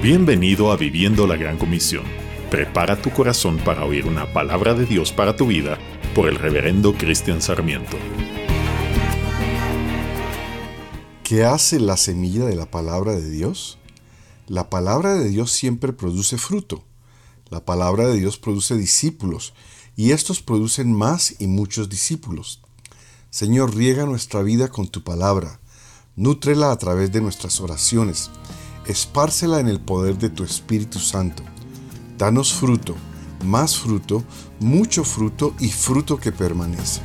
Bienvenido a Viviendo la Gran Comisión. Prepara tu corazón para oír una palabra de Dios para tu vida por el reverendo Cristian Sarmiento. ¿Qué hace la semilla de la palabra de Dios? La palabra de Dios siempre produce fruto. La palabra de Dios produce discípulos y estos producen más y muchos discípulos. Señor, riega nuestra vida con tu palabra, nútrela a través de nuestras oraciones espárcela en el poder de tu Espíritu Santo. Danos fruto, más fruto, mucho fruto y fruto que permanece.